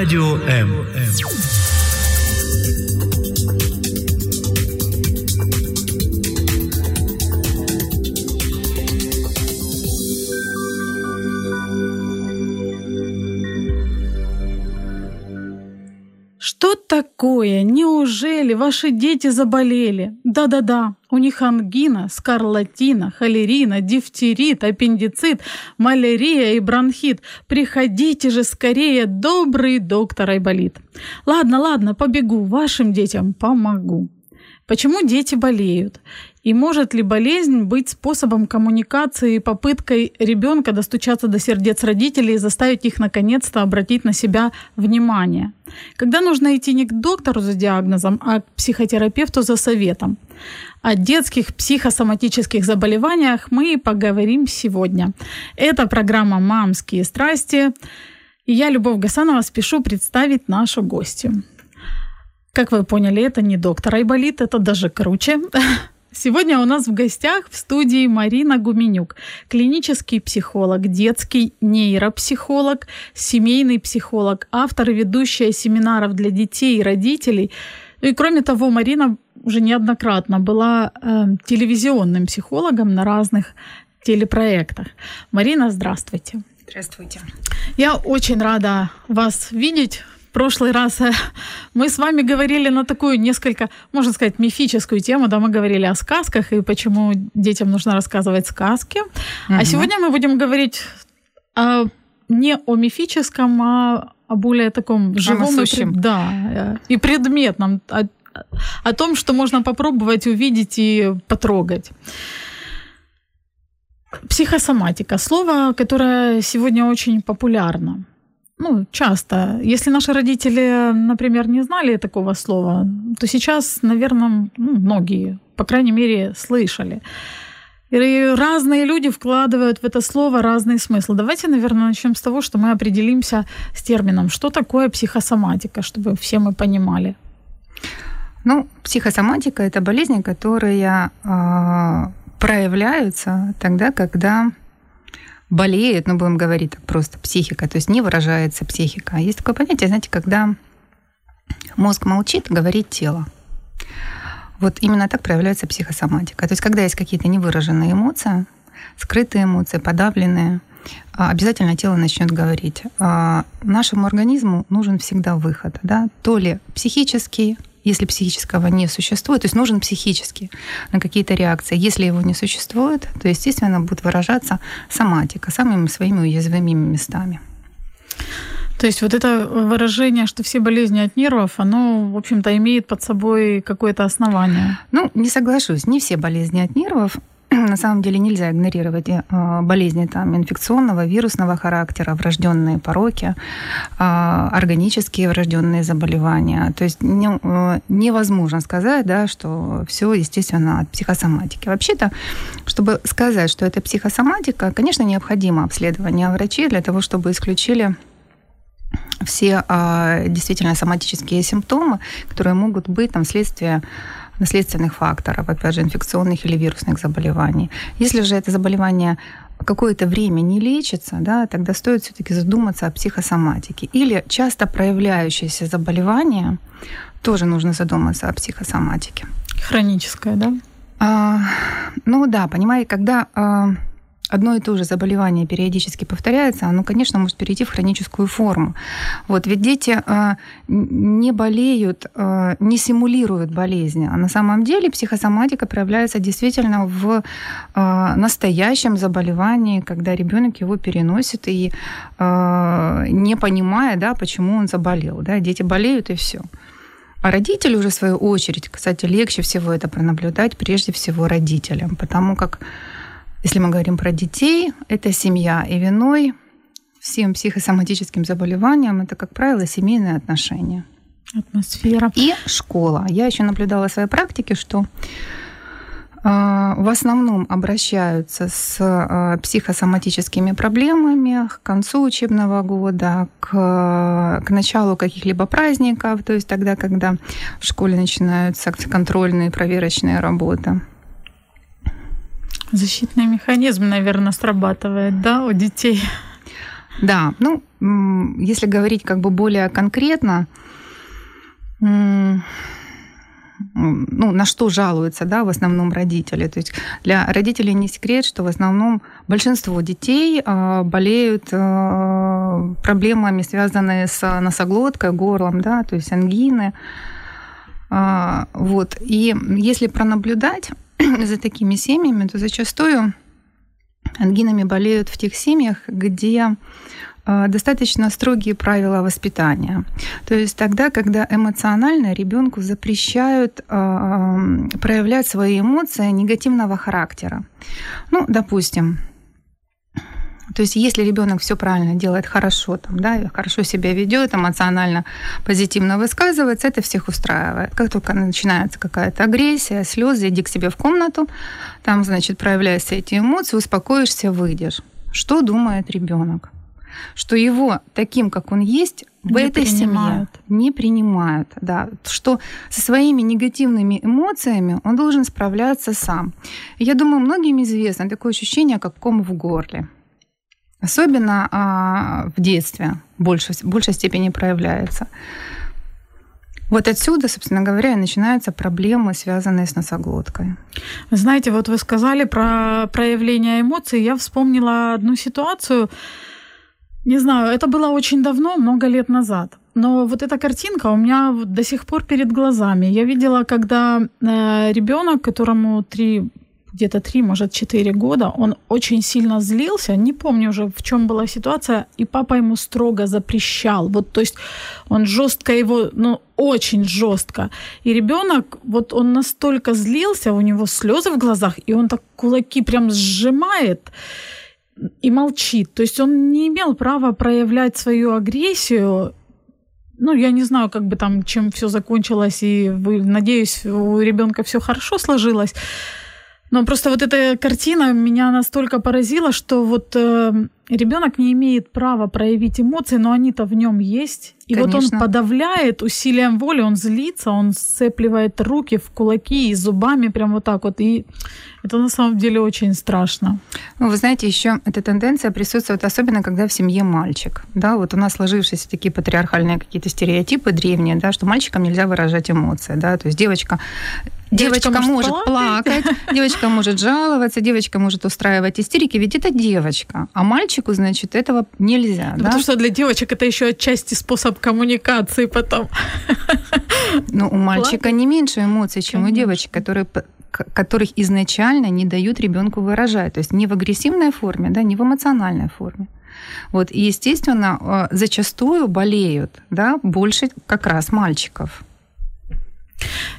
Радио М. такое? Неужели ваши дети заболели? Да-да-да, у них ангина, скарлатина, холерина, дифтерит, аппендицит, малярия и бронхит. Приходите же скорее, добрый доктор Айболит. Ладно, ладно, побегу, вашим детям помогу. Почему дети болеют? И может ли болезнь быть способом коммуникации и попыткой ребенка достучаться до сердец родителей и заставить их наконец-то обратить на себя внимание? Когда нужно идти не к доктору за диагнозом, а к психотерапевту за советом? О детских психосоматических заболеваниях мы поговорим сегодня. Это программа «Мамские страсти». И я, Любовь Гасанова, спешу представить нашу гостью. Как вы поняли, это не доктор Айболит, это даже круче. Сегодня у нас в гостях в студии Марина Гуменюк, клинический психолог, детский нейропсихолог, семейный психолог, автор и ведущая семинаров для детей и родителей. Ну и кроме того, Марина уже неоднократно была э, телевизионным психологом на разных телепроектах. Марина, здравствуйте. Здравствуйте. Я очень рада вас видеть в прошлый раз э, мы с вами говорили на такую несколько, можно сказать, мифическую тему, да, мы говорили о сказках и почему детям нужно рассказывать сказки. Угу. А сегодня мы будем говорить о, не о мифическом, а о более таком живом и, да, э, и предметном, о, о том, что можно попробовать увидеть и потрогать. Психосоматика. Слово, которое сегодня очень популярно ну, часто. Если наши родители, например, не знали такого слова, то сейчас, наверное, ну, многие, по крайней мере, слышали. И разные люди вкладывают в это слово разный смысл. Давайте, наверное, начнем с того, что мы определимся с термином, что такое психосоматика, чтобы все мы понимали. Ну, психосоматика это болезни, которые э, проявляются тогда, когда болеет, ну, будем говорить так просто, психика, то есть не выражается психика. Есть такое понятие, знаете, когда мозг молчит, говорит тело. Вот именно так проявляется психосоматика. То есть когда есть какие-то невыраженные эмоции, скрытые эмоции, подавленные, а, обязательно тело начнет говорить. А, нашему организму нужен всегда выход, да, то ли психический, если психического не существует, то есть нужен психический на какие-то реакции. Если его не существует, то, естественно, будет выражаться соматика самыми своими уязвимыми местами. То есть вот это выражение, что все болезни от нервов, оно, в общем-то, имеет под собой какое-то основание. Ну, не соглашусь, не все болезни от нервов. на самом деле нельзя игнорировать э, болезни там, инфекционного, вирусного характера, врожденные пороки, э, органические врожденные заболевания. То есть э, невозможно сказать, да, что все, естественно, от психосоматики. Вообще-то, чтобы сказать, что это психосоматика, конечно, необходимо обследование врачей для того, чтобы исключили все действительно соматические симптомы, которые могут быть там вследствие наследственных факторов, опять же, инфекционных или вирусных заболеваний. Если же это заболевание какое-то время не лечится, да, тогда стоит все-таки задуматься о психосоматике. Или часто проявляющееся заболевание, тоже нужно задуматься о психосоматике. Хроническое, да? А, ну да, понимаете, когда а, одно и то же заболевание периодически повторяется, оно, конечно, может перейти в хроническую форму. Вот, ведь дети э, не болеют, э, не симулируют болезни, а на самом деле психосоматика проявляется действительно в э, настоящем заболевании, когда ребенок его переносит и не понимая, да, почему он заболел. Да, дети болеют и все. А родители уже, в свою очередь, кстати, легче всего это пронаблюдать прежде всего родителям, потому как если мы говорим про детей, это семья. И виной всем психосоматическим заболеваниям это, как правило, семейные отношения. Атмосфера. И школа. Я еще наблюдала в своей практике, что а, в основном обращаются с а, психосоматическими проблемами к концу учебного года, к, к началу каких-либо праздников, то есть тогда, когда в школе начинаются контрольные проверочные работы. Защитный механизм, наверное, срабатывает, да, у детей? Да, ну, если говорить как бы более конкретно, ну, на что жалуются, да, в основном родители. То есть для родителей не секрет, что в основном большинство детей э, болеют э, проблемами, связанными с носоглоткой, горлом, да, то есть ангины. Э, вот. И если пронаблюдать за такими семьями, то зачастую ангинами болеют в тех семьях, где а, достаточно строгие правила воспитания. То есть тогда, когда эмоционально ребенку запрещают а, проявлять свои эмоции негативного характера. Ну, допустим, то есть, если ребенок все правильно делает хорошо, там, да, хорошо себя ведет, эмоционально позитивно высказывается, это всех устраивает. Как только начинается какая-то агрессия, слезы, иди к себе в комнату, там, значит, проявляются эти эмоции, успокоишься, выйдешь. Что думает ребенок? что его таким, как он есть, в не этой принимают. семье не принимают, да, что со своими негативными эмоциями он должен справляться сам. я думаю, многим известно такое ощущение, как ком в горле. Особенно а, в детстве больше, в большей степени проявляется. Вот отсюда, собственно говоря, и начинаются проблемы, связанные с носоглоткой. Знаете, вот вы сказали про проявление эмоций. Я вспомнила одну ситуацию. Не знаю, это было очень давно, много лет назад. Но вот эта картинка у меня до сих пор перед глазами. Я видела, когда э, ребенок, которому три где-то три, может, четыре года, он очень сильно злился, не помню уже, в чем была ситуация, и папа ему строго запрещал. Вот, то есть он жестко его, ну, очень жестко. И ребенок, вот он настолько злился, у него слезы в глазах, и он так кулаки прям сжимает и молчит. То есть он не имел права проявлять свою агрессию. Ну, я не знаю, как бы там, чем все закончилось, и надеюсь, у ребенка все хорошо сложилось. Но просто вот эта картина меня настолько поразила, что вот э, ребенок не имеет права проявить эмоции, но они-то в нем есть. И Конечно. вот он подавляет усилием воли, он злится, он сцепливает руки в кулаки и зубами прям вот так вот. И это на самом деле очень страшно. Ну, вы знаете, еще эта тенденция присутствует, особенно когда в семье мальчик. Да, вот у нас сложившиеся такие патриархальные какие-то стереотипы древние, да, что мальчикам нельзя выражать эмоции, да, то есть девочка Девочка, девочка может, может плакать, девочка может жаловаться, девочка может устраивать истерики, ведь это девочка. А мальчику, значит, этого нельзя. Ну, да? Потому что для девочек это еще отчасти способ коммуникации потом. Ну, у мальчика Плакать? не меньше эмоций, чем Конечно. у девочек, которые которых изначально не дают ребенку выражать, то есть не в агрессивной форме, да, не в эмоциональной форме. Вот, и, естественно, э, зачастую болеют да, больше как раз мальчиков.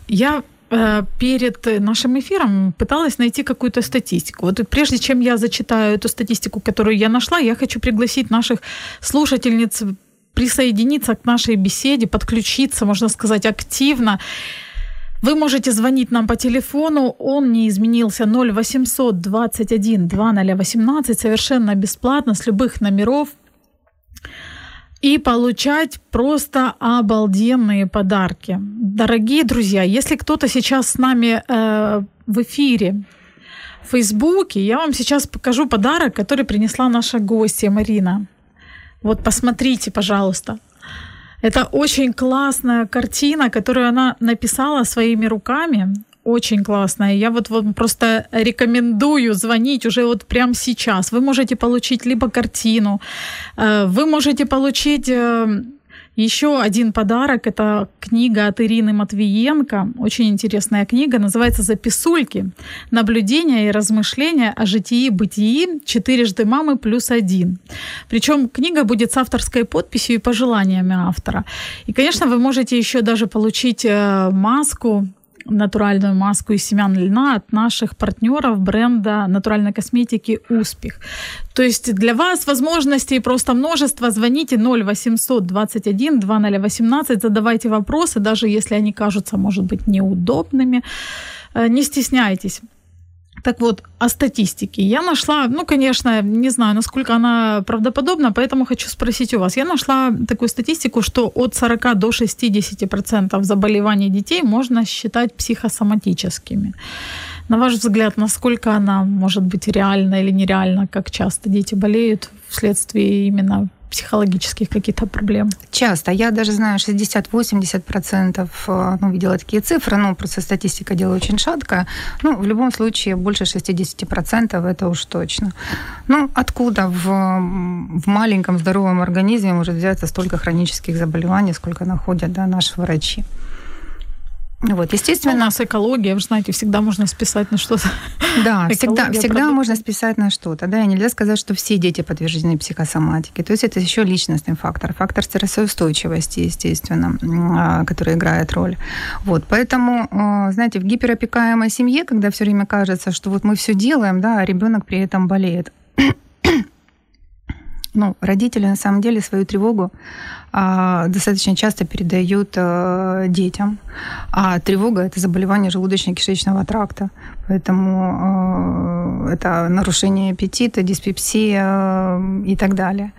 Я э, перед нашим эфиром пыталась найти какую-то статистику. Вот прежде чем я зачитаю эту статистику, которую я нашла, я хочу пригласить наших слушательниц присоединиться к нашей беседе, подключиться, можно сказать, активно. Вы можете звонить нам по телефону, он не изменился 0800 21 2018 совершенно бесплатно с любых номеров и получать просто обалденные подарки. Дорогие друзья, если кто-то сейчас с нами э, в эфире в Фейсбуке, я вам сейчас покажу подарок, который принесла наша гостья Марина. Вот посмотрите, пожалуйста. Это очень классная картина, которую она написала своими руками. Очень классная. Я вот вам просто рекомендую звонить уже вот прямо сейчас. Вы можете получить либо картину, э, вы можете получить э, еще один подарок – это книга от Ирины Матвиенко. Очень интересная книга, называется «Записульки. Наблюдения и размышления о житии бытии. Четырежды мамы плюс один». Причем книга будет с авторской подписью и пожеланиями автора. И, конечно, вы можете еще даже получить э, маску натуральную маску из семян льна от наших партнеров бренда натуральной косметики «Успех». То есть для вас возможностей просто множество. Звоните 0800 21 2018, задавайте вопросы, даже если они кажутся, может быть, неудобными. Э, не стесняйтесь. Так вот, о статистике. Я нашла, ну, конечно, не знаю, насколько она правдоподобна, поэтому хочу спросить у вас. Я нашла такую статистику, что от 40 до 60% заболеваний детей можно считать психосоматическими. На ваш взгляд, насколько она может быть реальна или нереальна, как часто дети болеют вследствие именно психологических каких-то проблем? Часто. Я даже знаю 60-80%, э, ну, видела такие цифры, ну, просто статистика дело очень шаткая. Ну, в любом случае, больше 60% это уж точно. Ну, откуда в, в маленьком здоровом организме может взяться столько хронических заболеваний, сколько находят да, наши врачи? Вот, естественно. У нас экология, вы знаете, всегда можно списать на что-то. Да, всегда, всегда можно списать на что-то. Да, и нельзя сказать, что все дети подвержены психосоматике. То есть это еще личностный фактор, фактор стрессоустойчивости, естественно, а, который играет роль. Вот, поэтому, а, знаете, в гиперопекаемой семье, когда все время кажется, что вот мы все делаем, да, а ребенок при этом болеет, ну, родители на самом деле свою тревогу достаточно часто передают а, детям. А тревога это заболевание желудочно-кишечного тракта. Поэтому а, это нарушение аппетита, диспепсия а, и так далее.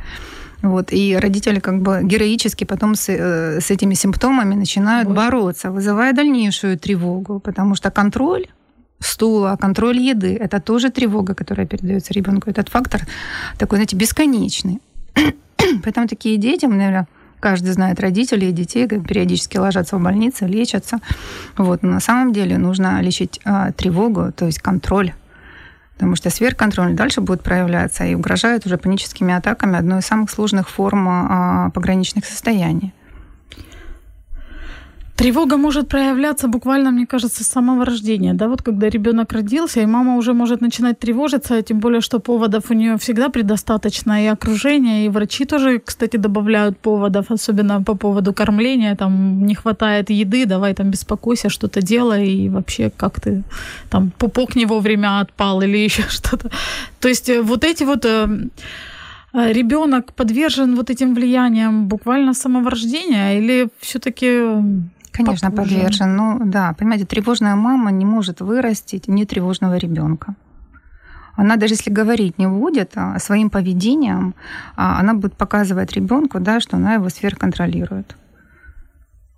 Вот, и родители как бы героически потом с, э, с этими симптомами начинают Ой. бороться, вызывая дальнейшую тревогу, потому что контроль стула, контроль еды. Это тоже тревога, которая передается ребенку. Этот фактор такой, знаете, бесконечный. Поэтому такие дети, наверное, каждый знает родителей и детей, периодически ложатся в больнице, лечатся. Вот. Но на самом деле нужно лечить а, тревогу, то есть контроль. Потому что сверхконтроль дальше будет проявляться и угрожает уже паническими атаками одной из самых сложных форм а, пограничных состояний. Тревога может проявляться буквально, мне кажется, с самого рождения. Да, вот когда ребенок родился, и мама уже может начинать тревожиться, тем более, что поводов у нее всегда предостаточно, и окружение, и врачи тоже, кстати, добавляют поводов, особенно по поводу кормления, там не хватает еды, давай там беспокойся, что-то делай, и вообще как ты там пупок не вовремя отпал или еще что-то. То есть э, вот эти вот э, э, ребенок подвержен вот этим влияниям буквально с самого рождения или все-таки Конечно, попозже. подвержен. Ну да, понимаете, тревожная мама не может вырастить нетревожного ребенка. Она даже если говорить не будет а, своим поведением, а, она будет показывать ребенку, да, что она его сверхконтролирует.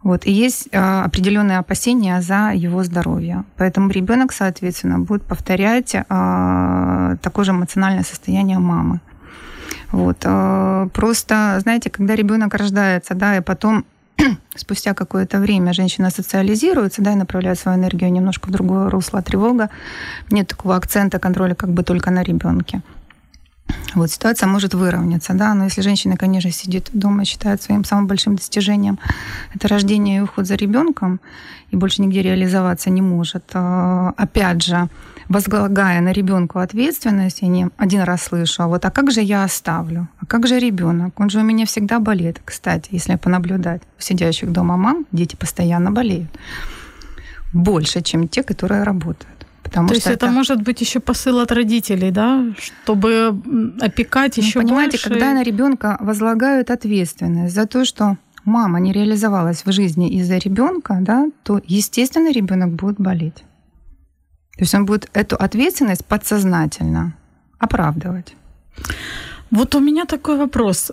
Вот. И есть а, определенные опасения за его здоровье. Поэтому ребенок, соответственно, будет повторять такое же эмоциональное состояние мамы. Вот. Просто, знаете, когда ребенок рождается, да, и потом спустя какое-то время женщина социализируется, да, и направляет свою энергию немножко в другое русло, тревога. Нет такого акцента контроля как бы только на ребенке. Вот ситуация может выровняться, да, но если женщина, конечно, сидит дома и считает своим самым большим достижением это рождение и уход за ребенком, и больше нигде реализоваться не может, а, опять же, возлагая на ребенка ответственность, я не один раз слышу, а вот а как же я оставлю? А как же ребенок? Он же у меня всегда болеет. Кстати, если понаблюдать у сидящих дома мам, дети постоянно болеют. Больше, чем те, которые работают. Потому То есть это, это может быть еще посыл от родителей, да, чтобы опекать еще ну, понимаете, больше. когда на ребенка возлагают ответственность за то, что мама не реализовалась в жизни из-за ребенка, да, то естественно ребенок будет болеть. То есть он будет эту ответственность подсознательно оправдывать. Вот у меня такой вопрос.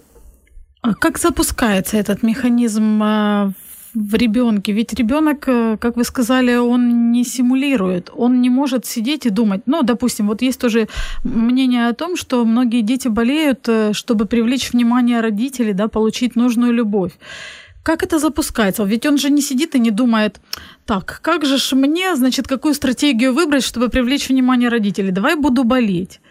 А как запускается этот механизм а, в ребенке? Ведь ребенок, э, как вы сказали, он не симулирует, он не может сидеть и думать. Ну, допустим, вот есть тоже мнение о том, что многие дети болеют, э, чтобы привлечь внимание родителей, да, получить нужную любовь. Как это запускается? Ведь он же не сидит и не думает, так, как же ж мне, значит, какую стратегию выбрать, чтобы привлечь внимание родителей? Давай буду болеть.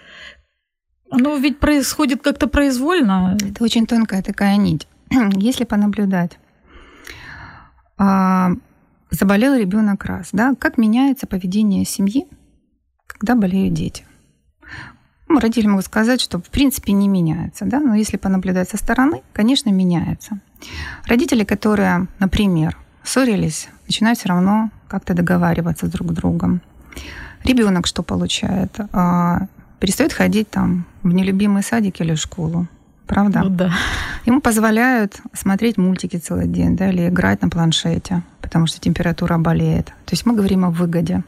Оно ведь происходит как-то произвольно. Это очень тонкая такая нить. Если понаблюдать, а, заболел ребенок раз, да, как меняется поведение семьи, когда болеют дети? Ну, родители могут сказать, что в принципе не меняется, да, но если понаблюдать со стороны, конечно, меняется. Родители, которые, например, ссорились, начинают все равно как-то договариваться друг с другом. Ребенок что получает? А, перестает ходить там в нелюбимый садик или школу. Правда? Ну, да. Ему позволяют смотреть мультики целый день, да, или играть на планшете, потому что температура болеет. То есть мы говорим о выгоде.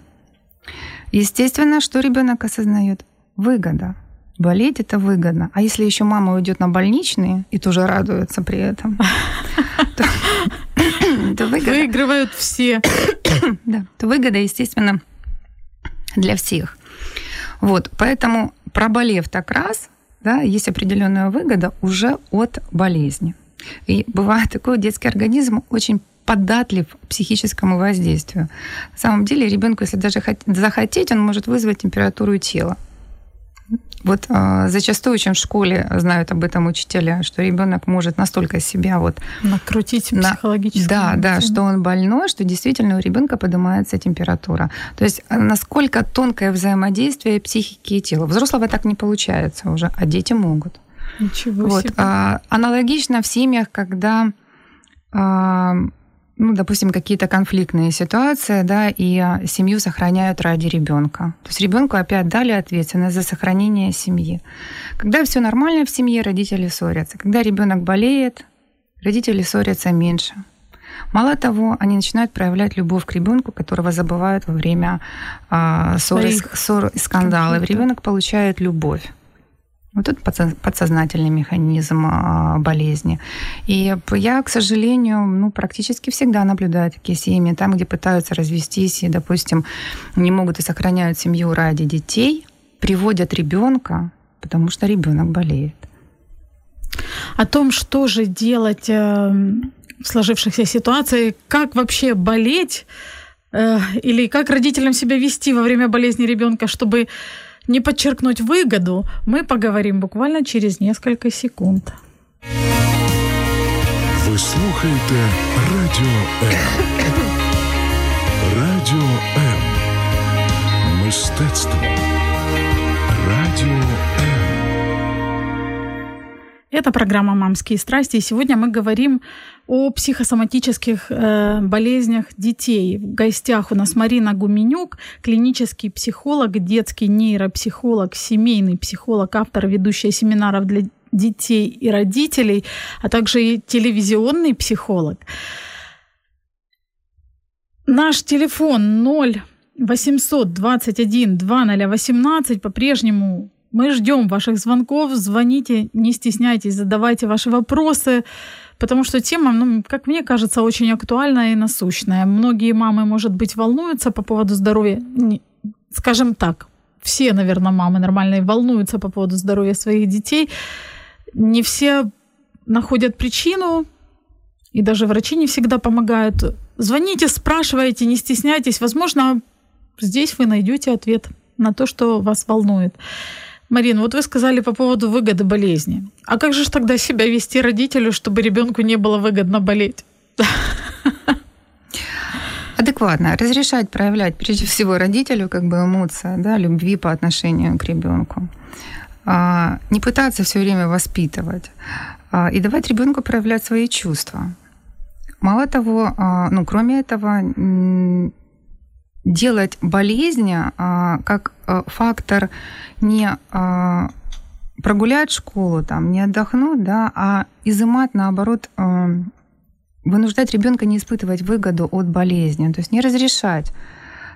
Естественно, что ребенок осознает? Выгода. Болеть это выгодно. А если еще мама уйдет на больничные и тоже радуется при этом, то выгода. Выигрывают все. Да, то выгода, естественно, для всех. Вот, поэтому проболев так раз, да, есть определенная выгода уже от болезни. И бывает такой детский организм очень податлив к психическому воздействию. На самом деле ребенку, если даже захотеть, он может вызвать температуру тела. Вот э, зачастую, чем в школе знают об этом учителя, что ребенок может настолько себя вот накрутить психологически. Да, да, что он больной, что действительно у ребенка поднимается температура. То есть а, насколько тонкое взаимодействие психики и тела. Взрослого так не получается уже, а дети могут. Ничего вот. себе. А, аналогично в семьях, когда а, ну, допустим, какие-то конфликтные ситуации, да, и а, семью сохраняют ради ребенка. То есть ребенку опять дали ответственность за сохранение семьи. Когда все нормально в семье, родители ссорятся. Когда ребенок болеет, родители ссорятся меньше. Мало того, они начинают проявлять любовь к ребенку, которого забывают во время э, ссор, ссор и скандалов. Ребенок получает любовь. Вот это подсознательный механизм а, болезни. И я, к сожалению, ну, практически всегда наблюдаю такие семьи, там, где пытаются развестись и, допустим, не могут и сохраняют семью ради детей, приводят ребенка, потому что ребенок болеет. О том, что же делать э, в сложившихся ситуациях, как вообще болеть, э, или как родителям себя вести во время болезни ребенка, чтобы не подчеркнуть выгоду, мы поговорим буквально через несколько секунд. Ви слухаєте Радіо М. Радіо М. Мистецтво. Радіо М. Это программа «Мамские страсти», и сегодня мы говорим о психосоматических э, болезнях детей. В гостях у нас Марина Гуменюк, клинический психолог, детский нейропсихолог, семейный психолог, автор, ведущая семинаров для детей и родителей, а также и телевизионный психолог. Наш телефон 0 800 21 2018 по-прежнему мы ждем ваших звонков, звоните, не стесняйтесь, задавайте ваши вопросы, потому что тема, ну, как мне кажется, очень актуальная и насущная. Многие мамы, может быть, волнуются по поводу здоровья, скажем так, все, наверное, мамы нормальные волнуются по поводу здоровья своих детей. Не все находят причину, и даже врачи не всегда помогают. Звоните, спрашивайте, не стесняйтесь. Возможно, здесь вы найдете ответ на то, что вас волнует. Марина, вот вы сказали по поводу выгоды болезни. А как же тогда себя вести родителю, чтобы ребенку не было выгодно болеть? Адекватно. Разрешать проявлять, прежде всего, родителю как бы эмоции, да, любви по отношению к ребенку. А, не пытаться все время воспитывать. А, и давать ребенку проявлять свои чувства. Мало того, а, ну, кроме этого, делать болезнь а, как а, фактор не а, прогулять школу, там, не отдохнуть, да, а изымать, наоборот, а, вынуждать ребенка не испытывать выгоду от болезни, то есть не разрешать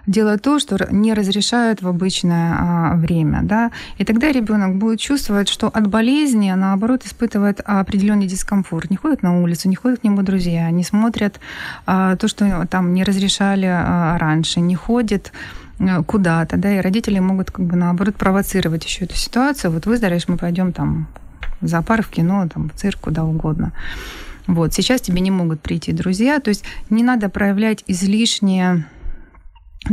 делать то, что не разрешают в обычное а, время. Да? И тогда ребенок будет чувствовать, что от болезни, наоборот, испытывает определенный дискомфорт. Не ходит на улицу, не ходят к нему друзья, не смотрят а, то, что там не разрешали а, раньше, не ходит э, куда-то, да, и родители могут как бы наоборот провоцировать еще эту ситуацию. Вот выздоровеешь, мы пойдем там в зоопарк, в кино, там, в цирк, куда угодно. Вот, сейчас тебе не могут прийти друзья, то есть не надо проявлять излишнее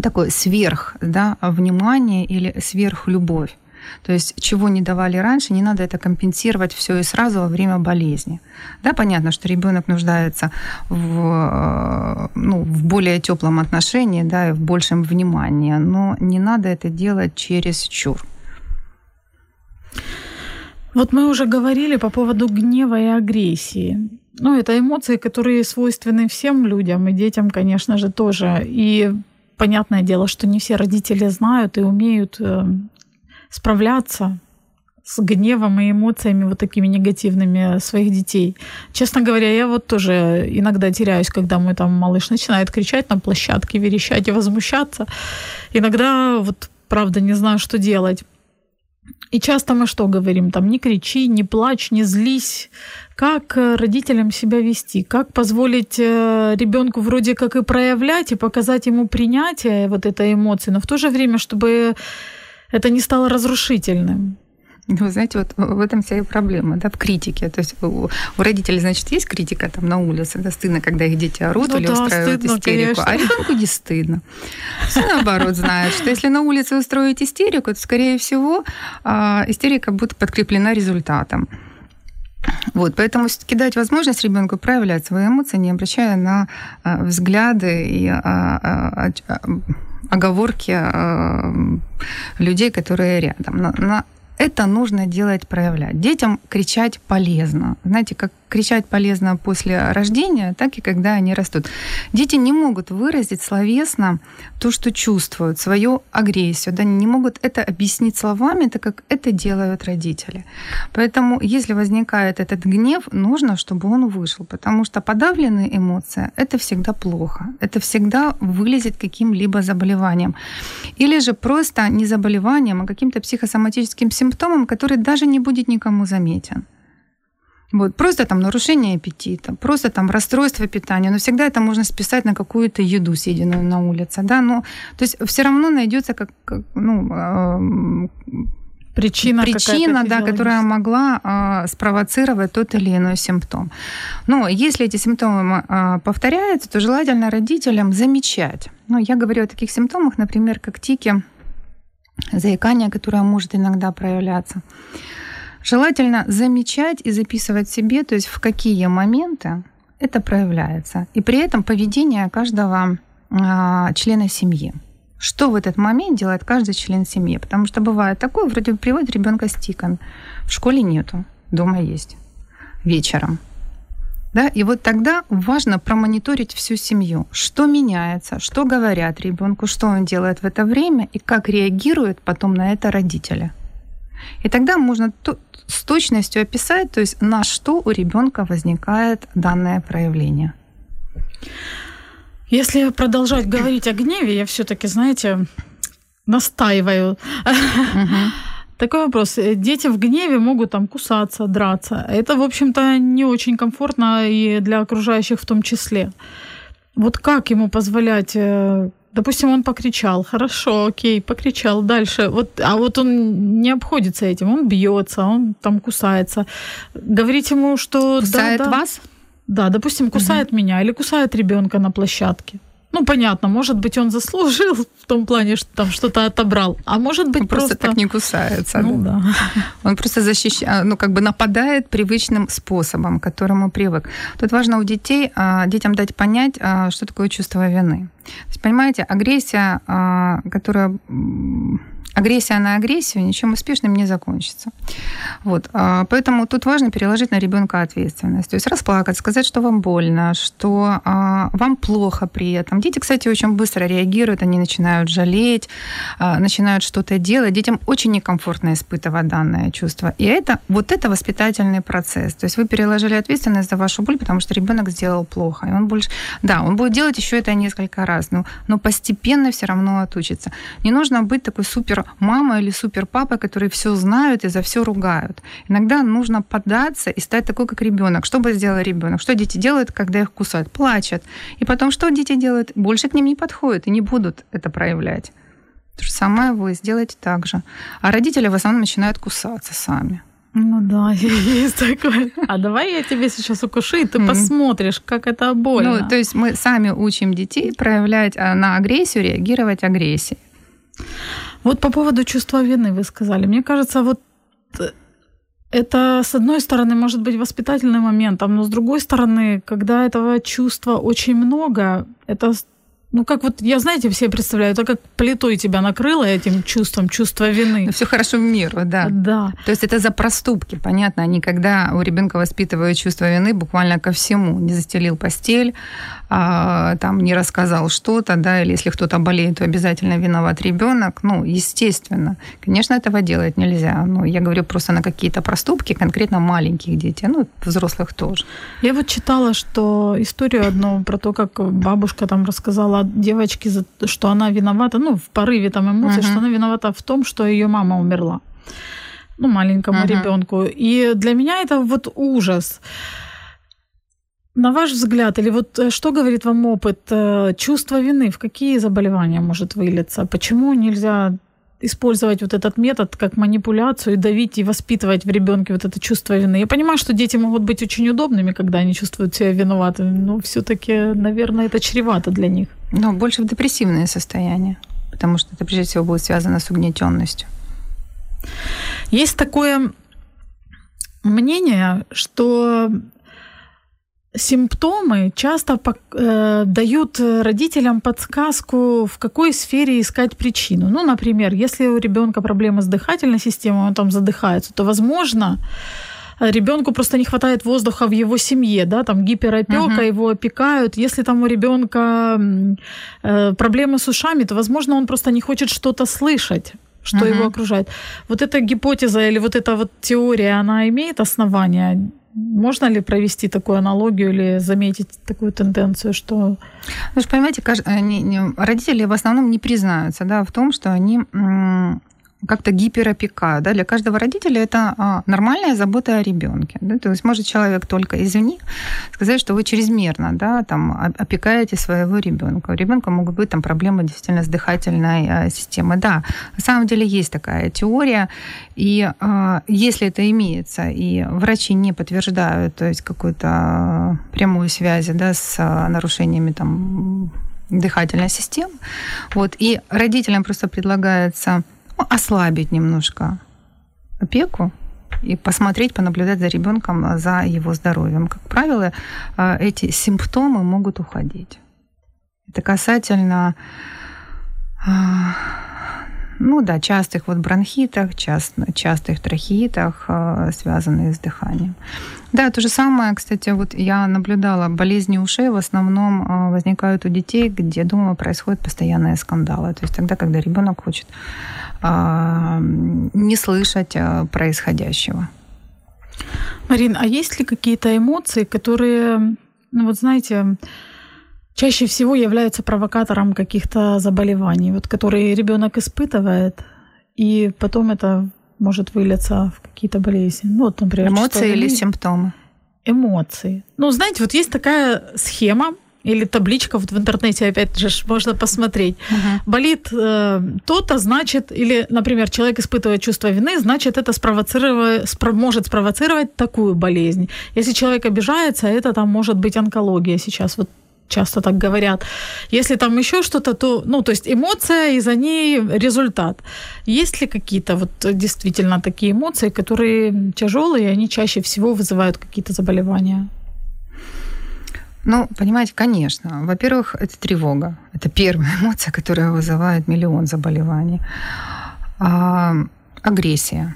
такое сверх да, внимание или сверхлюбовь. То есть чего не давали раньше, не надо это компенсировать все и сразу во время болезни. Да, понятно, что ребенок нуждается в, ну, в более теплом отношении, да, и в большем внимании, но не надо это делать через чур. Вот мы уже говорили по поводу гнева и агрессии. Ну, это эмоции, которые свойственны всем людям, и детям, конечно же, тоже. И понятное дело, что не все родители знают и умеют э, справляться с гневом и эмоциями вот такими негативными своих детей. Честно говоря, я вот тоже иногда теряюсь, когда мой там малыш начинает кричать на площадке, верещать и возмущаться. Иногда вот правда не знаю, что делать. И часто мы что говорим? Там не кричи, не плачь, не злись. Как э, родителям себя вести? Как позволить э, ребенку вроде как и проявлять, и показать ему принятие вот этой эмоции, но в то же время, чтобы это не стало разрушительным? Вы знаете, вот в этом вся и проблема, да, в критике. То есть у, у родителей, значит, есть критика там на улице, да, стыдно, когда их дети орут ну, или да, устраивают стыдно, истерику, конечно. а ребенку не стыдно. Все наоборот знают, что если на улице устроить истерику, то, скорее всего, а, истерика будет подкреплена результатом. Вот, поэтому все-таки дать возможность ребенку проявлять свои эмоции, не обращая на а, взгляды и а, оговорки людей, которые рядом. На, на это нужно делать, проявлять. Детям кричать полезно. Знаете, как кричать полезно после рождения, так и когда они растут. Дети не могут выразить словесно то, что чувствуют, свою агрессию, да, не могут это объяснить словами, так как это делают родители. Поэтому, если возникает этот гнев, нужно, чтобы он вышел, потому что подавленные эмоции – это всегда плохо, это всегда вылезет каким-либо заболеванием. Или же просто не заболеванием, а каким-то психосоматическим симптомом, который даже не будет никому заметен. Вот, просто там нарушение аппетита, просто там расстройство питания, но всегда это можно списать на какую-то еду, съеденную на улице, да, но то есть все равно найдется как, как ну, э, причина, причина да, которая могла э, спровоцировать тот или иной симптом. Но если эти симптомы э, повторяются, то желательно родителям замечать. Ну, я говорю о таких симптомах, например, как тики, заикание, которое может иногда проявляться. Желательно замечать и записывать себе, то есть в какие моменты это проявляется. И при этом поведение каждого а, члена семьи. Что в этот момент делает каждый член семьи? Потому что бывает такое, вроде приводит ребенка с тиком. В школе нету, дома есть. Вечером. Да? И вот тогда важно промониторить всю семью. Что меняется, что говорят ребенку, что он делает в это время и как реагируют потом на это родители. И тогда можно с точностью описать, то есть на что у ребенка возникает данное проявление. Если продолжать говорить о гневе, я все-таки, знаете, настаиваю. Такой вопрос. Дети в гневе могут там кусаться, драться. Это, в общем-то, не очень комфортно и для окружающих в том числе. Вот как ему позволять э, Допустим, он покричал, хорошо, окей, покричал дальше. Вот, а вот он не обходится этим, он бьется, он там кусается. Говорить ему, что кусает да, да, вас? Да, допустим, кусает угу. меня или кусает ребенка на площадке. Ну, понятно, может быть, он заслужил в том плане, что там что-то отобрал, а может быть, он просто... просто так не кусается. Ну, да. да. Он просто защищает, ну, как бы нападает привычным способом, к которому привык. Тут важно у детей, а, детям дать понять, а, что такое чувство вины. То есть, понимаете, агрессия, а, которая агрессия на агрессию ничем успешным не закончится. Вот. А, поэтому тут важно переложить на ребенка ответственность. То есть расплакать, сказать, что вам больно, что а, вам плохо при этом. Дети, кстати, очень быстро реагируют, они начинают жалеть, а, начинают что-то делать. Детям очень некомфортно испытывать данное чувство. И это, вот это воспитательный процесс. То есть вы переложили ответственность за вашу боль, потому что ребенок сделал плохо. И он больше... Да, он будет делать еще это несколько раз, но, но постепенно все равно отучится. Не нужно быть такой супер мама или супер папа, которые все знают и за все ругают. Иногда нужно податься и стать такой, как ребенок. Что бы сделал ребенок? Что дети делают, когда их кусают? Плачут. И потом что дети делают? Больше к ним не подходят и не будут это проявлять. То же самое вы сделаете так же. А родители в основном начинают кусаться сами. Ну да, есть такое. А давай я тебе сейчас укушу, и ты mm-hmm. посмотришь, как это больно. Ну, то есть мы сами учим детей проявлять а, на агрессию, реагировать агрессией. Вот по поводу чувства вины вы сказали. Мне кажется, вот это, с одной стороны, может быть воспитательным моментом, но с другой стороны, когда этого чувства очень много, это ну, как вот, я, знаете, все представляют, это как плитой тебя накрыло этим чувством, чувство вины. Ну, все хорошо в миру, да. Да. То есть это за проступки, понятно. Они когда у ребенка воспитывают чувство вины буквально ко всему. Не застелил постель, а, там не рассказал что-то, да, или если кто-то болеет, то обязательно виноват ребенок. Ну, естественно. Конечно, этого делать нельзя. Но я говорю просто на какие-то проступки, конкретно маленьких детей, ну, взрослых тоже. Я вот читала, что историю одну про то, как бабушка там рассказала девочке, что она виновата, ну, в порыве там эмоций, uh-huh. что она виновата в том, что ее мама умерла. Ну, маленькому uh-huh. ребенку. И для меня это вот ужас. На ваш взгляд, или вот э, что говорит вам опыт, э, чувство вины в какие заболевания может вылиться? Почему нельзя использовать вот этот метод как манипуляцию и давить и воспитывать в ребенке вот это чувство вины. Я понимаю, что дети могут быть очень удобными, когда они чувствуют себя виноватыми, но все-таки, наверное, это чревато для них. Но больше в депрессивное состояние, потому что это прежде всего будет связано с угнетенностью. Есть такое мнение, что Симптомы часто э, дают родителям подсказку, в какой сфере искать причину. Ну, например, если у ребенка проблемы с дыхательной системой, он там задыхается, то, возможно, ребенку просто не хватает воздуха в его семье, да, там гиперопека, uh-huh. его опекают. Если там у ребенка э, проблемы с ушами, то, возможно, он просто не хочет что-то слышать что uh-huh. его окружает. Вот эта гипотеза или вот эта вот теория, она имеет основания? Можно ли провести такую аналогию или заметить такую тенденцию, что... Вы же понимаете, э, родители в основном не признаются да, в том, что они как-то гиперопекают. Да? Для каждого родителя это а, нормальная забота о ребенке. Да? То есть может человек только извини сказать, что вы чрезмерно да, там, опекаете своего ребенка. У ребенка могут быть там, проблемы действительно с дыхательной а, системой. Да, на самом деле есть такая теория. И а, если это имеется, и врачи не подтверждают то есть какую-то прямую связь да, с нарушениями там, дыхательной системы, вот, и родителям просто предлагается ослабить немножко опеку и посмотреть, понаблюдать за ребенком, за его здоровьем. Как правило, э, эти симптомы могут уходить. Это касательно э, ну да, частых вот бронхитах, част, частых трахеитах, э, связанных с дыханием. Да, то же самое, кстати, вот я наблюдала, болезни ушей в основном возникают у детей, где дома происходят постоянные скандалы. То есть тогда, когда ребенок хочет а, не слышать а, происходящего. Марин, а есть ли какие-то эмоции, которые, ну вот знаете, чаще всего являются провокатором каких-то заболеваний, вот которые ребенок испытывает, и потом это может вылиться в какие-то болезни. Ну, вот, например, эмоции или симптомы? Эмоции. Ну, знаете, вот есть такая схема, или табличка вот в интернете, опять же, можно посмотреть. Uh-huh. Болит э, то-то, значит, или, например, человек испытывает чувство вины, значит, это спровоцировать, спро- может спровоцировать такую болезнь. Если человек обижается, это там может быть онкология сейчас. Вот часто так говорят. Если там еще что-то, то, ну, то есть эмоция и за ней результат. Есть ли какие-то вот действительно такие эмоции, которые тяжелые, и они чаще всего вызывают какие-то заболевания? Ну, понимаете, конечно. Во-первых, это тревога. Это первая эмоция, которая вызывает миллион заболеваний. А, агрессия.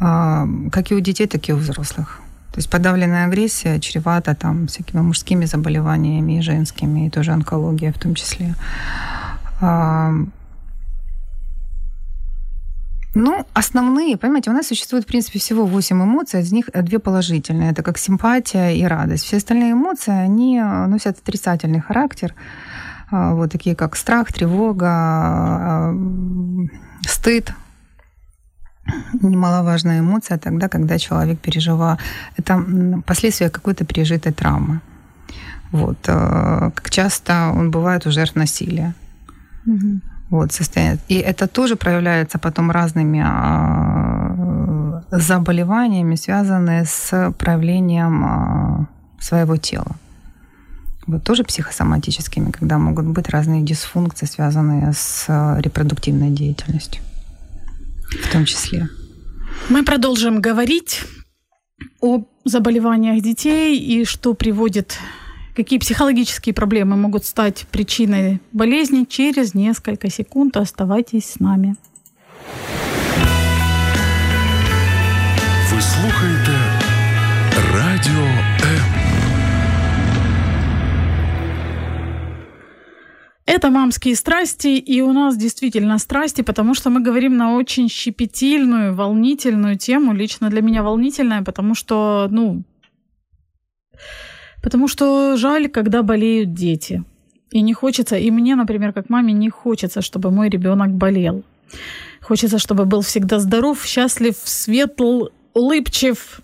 А, как и у детей, так и у взрослых. То есть подавленная агрессия чревата там всякими мужскими заболеваниями и женскими, и тоже онкология в том числе. А, ну, основные, понимаете, у нас существует, в принципе, всего 8 эмоций, из них две положительные. Это как симпатия и радость. Все остальные эмоции, они носят отрицательный характер. А, вот такие как страх, тревога, а, стыд, немаловажная эмоция тогда, когда человек переживал... Это последствия какой-то пережитой травмы. Вот. А, как часто он бывает у жертв насилия. Угу вот, состояние. И это тоже проявляется потом разными а, заболеваниями, связанные с проявлением а, своего тела. Вот тоже психосоматическими, когда могут быть разные дисфункции, связанные с репродуктивной деятельностью в том числе. Мы продолжим говорить о заболеваниях детей и что приводит Какие психологические проблемы могут стать причиной болезни через несколько секунд. Оставайтесь с нами. Ви слухаєте Это мамские страсти, и у нас действительно страсти, потому что мы говорим на очень щепетильную, волнительную тему. Лично для меня волнительная, потому что, ну, Потому что жаль, когда болеют дети. И не хочется, и мне, например, как маме, не хочется, чтобы мой ребенок болел. Хочется, чтобы был всегда здоров, счастлив, светл, улыбчив.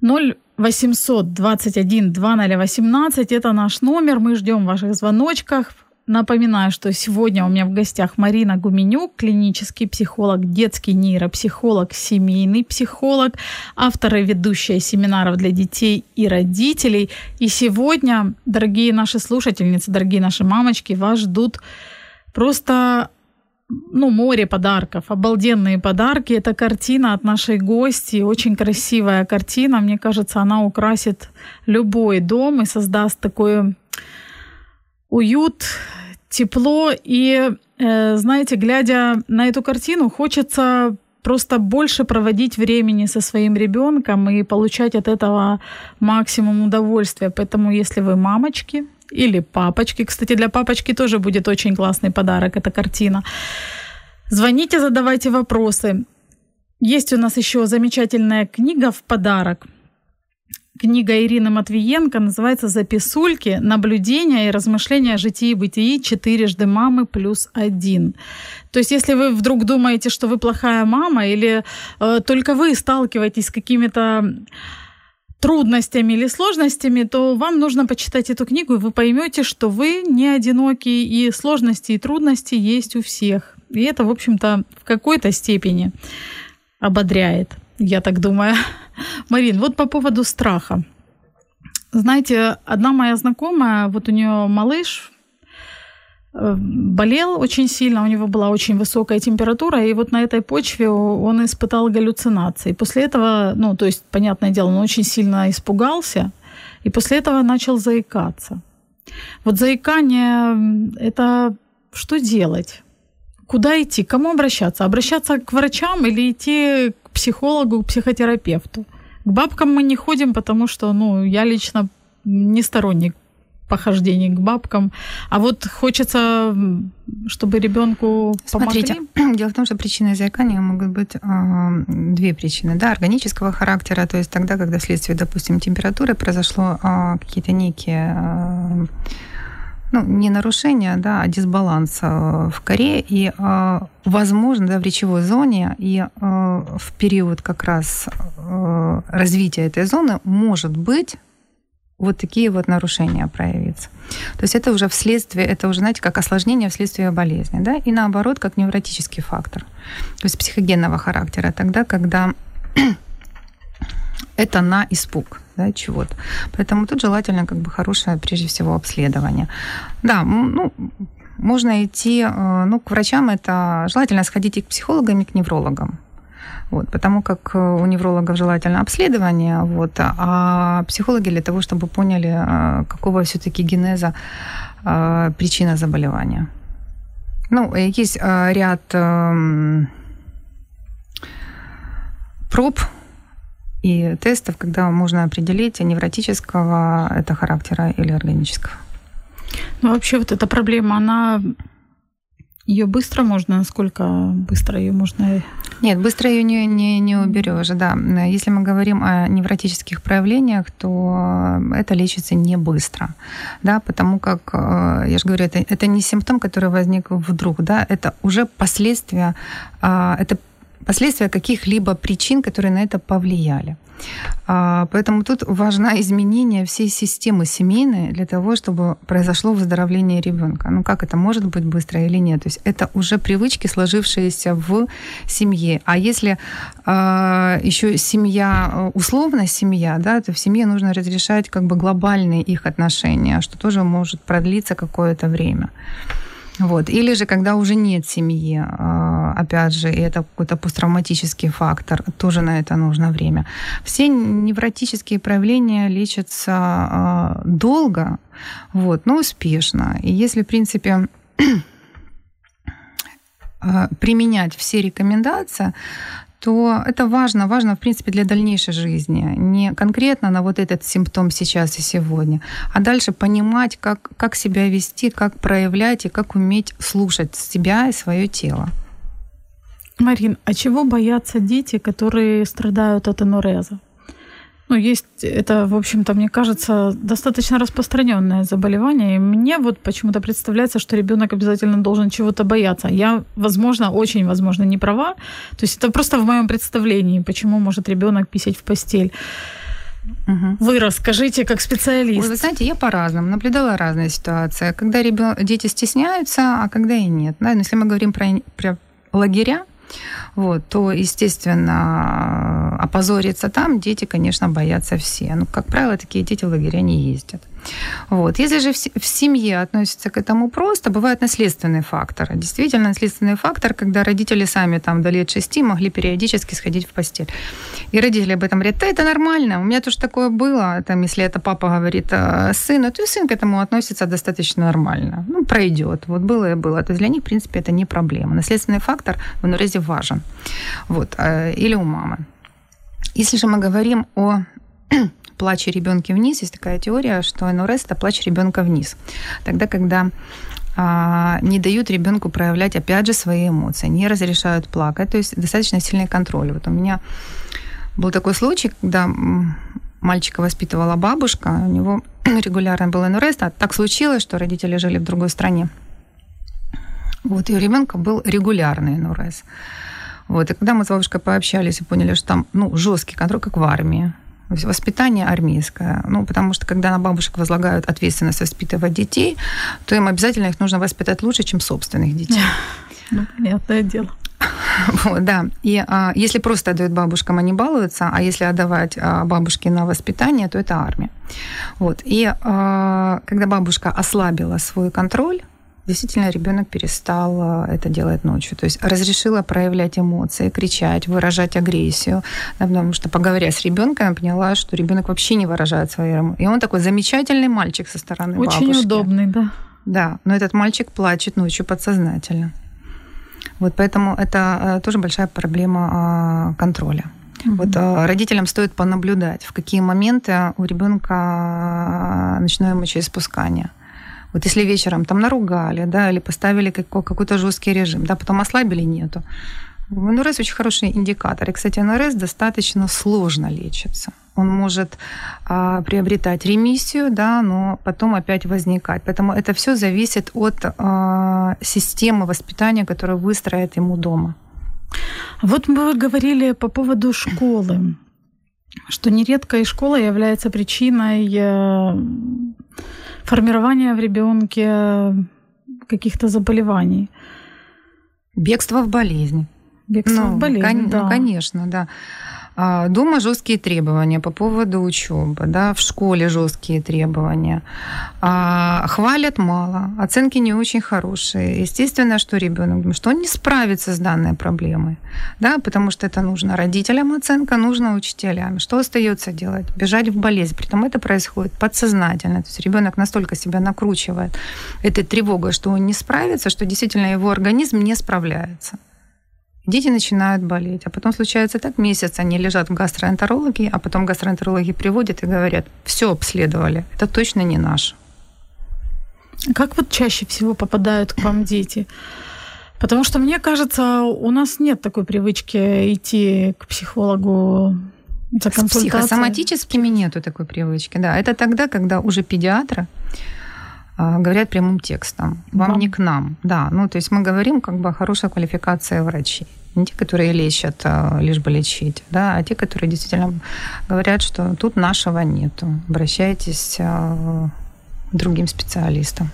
0 800 21 2018 это наш номер. Мы ждем ваших звоночков. Напоминаю, что сегодня у меня в гостях Марина Гуменюк, клинический психолог, детский нейропсихолог, семейный психолог, автор и ведущая семинаров для детей и родителей. И сегодня, дорогие наши слушательницы, дорогие наши мамочки, вас ждут просто ну, море подарков, обалденные подарки. Это картина от нашей гости, очень красивая картина. Мне кажется, она украсит любой дом и создаст такой уют, тепло. И, э, знаете, глядя на эту картину, хочется просто больше проводить времени со своим ребенком и получать от этого максимум удовольствия. Поэтому, если вы мамочки, или папочки. Кстати, для папочки тоже будет очень классный подарок, эта картина. Звоните, задавайте вопросы. Есть у нас еще замечательная книга в подарок. Книга Ирины Матвиенко называется «Записульки. Наблюдения и размышления о житии и бытии. Четырежды мамы плюс один». То есть, если вы вдруг думаете, что вы плохая мама, или э, только вы сталкиваетесь с какими-то трудностями или сложностями, то вам нужно почитать эту книгу, и вы поймете, что вы не одиноки, и сложности и трудности есть у всех. И это, в общем-то, в какой-то степени ободряет, я так думаю. Марин, вот по поводу страха. Знаете, одна моя знакомая, вот у нее малыш болел очень сильно, у него была очень высокая температура, и вот на этой почве он испытал галлюцинации. После этого, ну, то есть, понятное дело, он очень сильно испугался, и после этого начал заикаться. Вот заикание – это что делать? Куда идти? К кому обращаться? Обращаться к врачам или идти к психологу, к психотерапевту? К бабкам мы не ходим, потому что, ну, я лично не сторонник похождений к бабкам. А вот хочется, чтобы ребенку Смотрите, дело в том, что причиной заикания могут быть э, две причины. Да, органического характера, то есть тогда, когда вследствие, допустим, температуры произошло э, какие-то некие э, ну, не нарушения, да, а дисбаланс в коре, и, возможно, да, в речевой зоне, и в период как раз развития этой зоны может быть вот такие вот нарушения проявиться. То есть это уже вследствие, это уже, знаете, как осложнение вследствие болезни, да, и наоборот, как невротический фактор, то есть психогенного характера, тогда, когда это на испуг да, чего-то. Поэтому тут желательно как бы хорошее, прежде всего, обследование. Да, ну, можно идти, э, ну, к врачам это желательно сходить и к психологам, и к неврологам. Вот, потому как э, у неврологов желательно обследование, вот, а психологи для того, чтобы поняли, э, какого все-таки генеза э, причина заболевания. Ну, есть ряд эм, проб и тестов, когда можно определить невротического это характера или органического. Ну, вообще вот эта проблема, она ее быстро можно, насколько быстро ее можно? Нет, быстро ее не, не, не уберешь, да. Если мы говорим о невротических проявлениях, то это лечится не быстро, да, потому как, э, я же говорю, это, это не симптом, который возник вдруг, да, это уже последствия, а, это последствия каких-либо причин, которые на это повлияли. А, поэтому тут важно изменение всей системы семейной для того, чтобы произошло выздоровление ребенка. Ну как это может быть быстро или нет? То есть это уже привычки, сложившиеся в семье. А если а, еще семья, условно семья, да, то в семье нужно разрешать как бы глобальные их отношения, что тоже может продлиться какое-то время. Вот. Или же, когда уже нет семьи, а, опять же, и это какой-то посттравматический фактор, тоже на это нужно время. Все невротические проявления лечатся а, долго, вот, но успешно. И если, в принципе, а, применять все рекомендации, то это важно, важно, в принципе, для дальнейшей жизни. Не конкретно на вот этот симптом сейчас и сегодня, а дальше понимать, как, как себя вести, как проявлять и как уметь слушать себя и свое тело. Марин, а чего боятся дети, которые страдают от энуреза? Ну, есть это, в общем-то, мне кажется, достаточно распространенное заболевание. И мне вот почему-то представляется, что ребенок обязательно должен чего-то бояться. Я, возможно, очень, возможно, не права. То есть это просто в моем представлении, почему может ребенок писать в постель. Угу. Вы расскажите как специалист. Ой, вы знаете, я по-разному наблюдала разные ситуации. Когда ребен... дети стесняются, а когда и нет. Да? Но если мы говорим про, про лагеря, вот, то, естественно, опозориться там дети, конечно, боятся все. Ну, как правило, такие дети в лагеря не ездят. Вот. Если же в семье относятся к этому просто, бывают наследственные факторы. Действительно, наследственный фактор, когда родители сами там до лет шести могли периодически сходить в постель. И родители об этом говорят, да, это нормально, у меня тоже такое было. Там, если это папа говорит э, сыну, то и сын к этому относится достаточно нормально. Ну, пройдет. Вот было и было. То есть для них, в принципе, это не проблема. Наследственный фактор в НРЗе важен. Вот. Э, или у мамы. Если же мы говорим о плаче ребенка вниз, есть такая теория, что НРС это плач ребенка вниз. Тогда, когда а, не дают ребенку проявлять, опять же, свои эмоции, не разрешают плакать, то есть достаточно сильный контроль. Вот у меня был такой случай, когда мальчика воспитывала бабушка, у него регулярно был НРС, а так случилось, что родители жили в другой стране. Вот, и у ребенка был регулярный НРС. Вот, и когда мы с бабушкой пообщались и поняли, что там ну, жесткий контроль, как в армии, воспитание армейское. Ну, потому что когда на бабушек возлагают ответственность воспитывать детей, то им обязательно их нужно воспитать лучше, чем собственных детей. Ну, понятное дело. Вот, да. И а, если просто отдают бабушкам, они балуются, а если отдавать а, бабушке на воспитание, то это армия. Вот. И а, когда бабушка ослабила свой контроль, действительно ребенок перестал э, это делать ночью. То есть разрешила проявлять эмоции, кричать, выражать агрессию. Потому что, поговоря с ребенком, я поняла, что ребенок вообще не выражает свои эмоции. И он такой замечательный мальчик со стороны Очень бабушки. удобный, да. Да, но этот мальчик плачет ночью подсознательно. Вот поэтому это э, тоже большая проблема а, контроля. Mm-hmm. Вот э, родителям стоит понаблюдать, в какие моменты у ребенка ночное мочеиспускание. Вот если вечером там наругали, да, или поставили какой-то жесткий режим, да, потом ослабили, нету. НРС очень хороший индикатор. И, кстати, НРС достаточно сложно лечится. Он может а, приобретать ремиссию, да, но потом опять возникать. Поэтому это все зависит от а, системы воспитания, которую выстроит ему дома. Вот мы говорили по поводу школы, что нередко и школа является причиной э, формирование в ребенке каких-то заболеваний. Бегство в болезнь. Бегство ну, в болезнь, кон- да. Ну, конечно, да. А, дома жесткие требования по поводу учебы, да, в школе жесткие требования. А, хвалят мало, оценки не очень хорошие. Естественно, что ребенок думает, что он не справится с данной проблемой, да, потому что это нужно родителям оценка, нужно учителям. Что остается делать? Бежать в болезнь. Притом это происходит подсознательно. То есть ребенок настолько себя накручивает этой тревогой, что он не справится, что действительно его организм не справляется дети начинают болеть. А потом случается так, месяц они лежат в гастроэнтерологии, а потом гастроэнтерологи приводят и говорят, все обследовали, это точно не наш. Как вот чаще всего попадают к вам дети? Потому что, мне кажется, у нас нет такой привычки идти к психологу за консультацией. С психосоматическими нету такой привычки, да. Это тогда, когда уже педиатры а, говорят прямым текстом. Вам да. не к нам. Да, ну то есть мы говорим как бы о хорошей квалификации врачей. Не те, которые лечат, а, лишь бы лечить, да, а те, которые действительно говорят, что тут нашего нету. Обращайтесь а, к другим специалистам.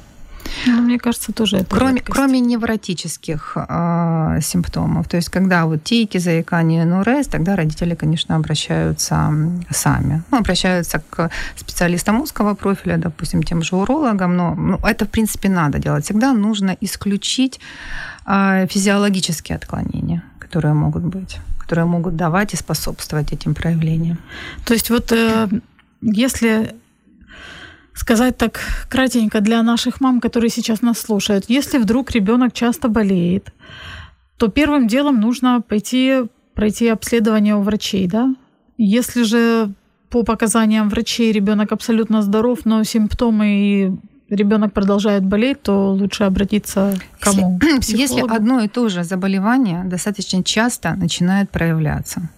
Ну, мне кажется, тоже это кроме, кроме невротических э, симптомов. То есть, когда вот тики, заикание, НРС, тогда родители, конечно, обращаются сами. Ну, обращаются к специалистам узкого профиля, допустим, тем же урологам, но ну, это, в принципе, надо делать. Всегда нужно исключить э, физиологические отклонения, которые могут быть, которые могут давать и способствовать этим проявлениям. То есть вот э, если сказать так кратенько для наших мам, которые сейчас нас слушают. Если вдруг ребенок часто болеет, то первым делом нужно пойти пройти обследование у врачей, да? Если же по показаниям врачей ребенок абсолютно здоров, но симптомы и ребенок продолжает болеть, то лучше обратиться к кому? Если, если одно и то же заболевание достаточно часто начинает проявляться,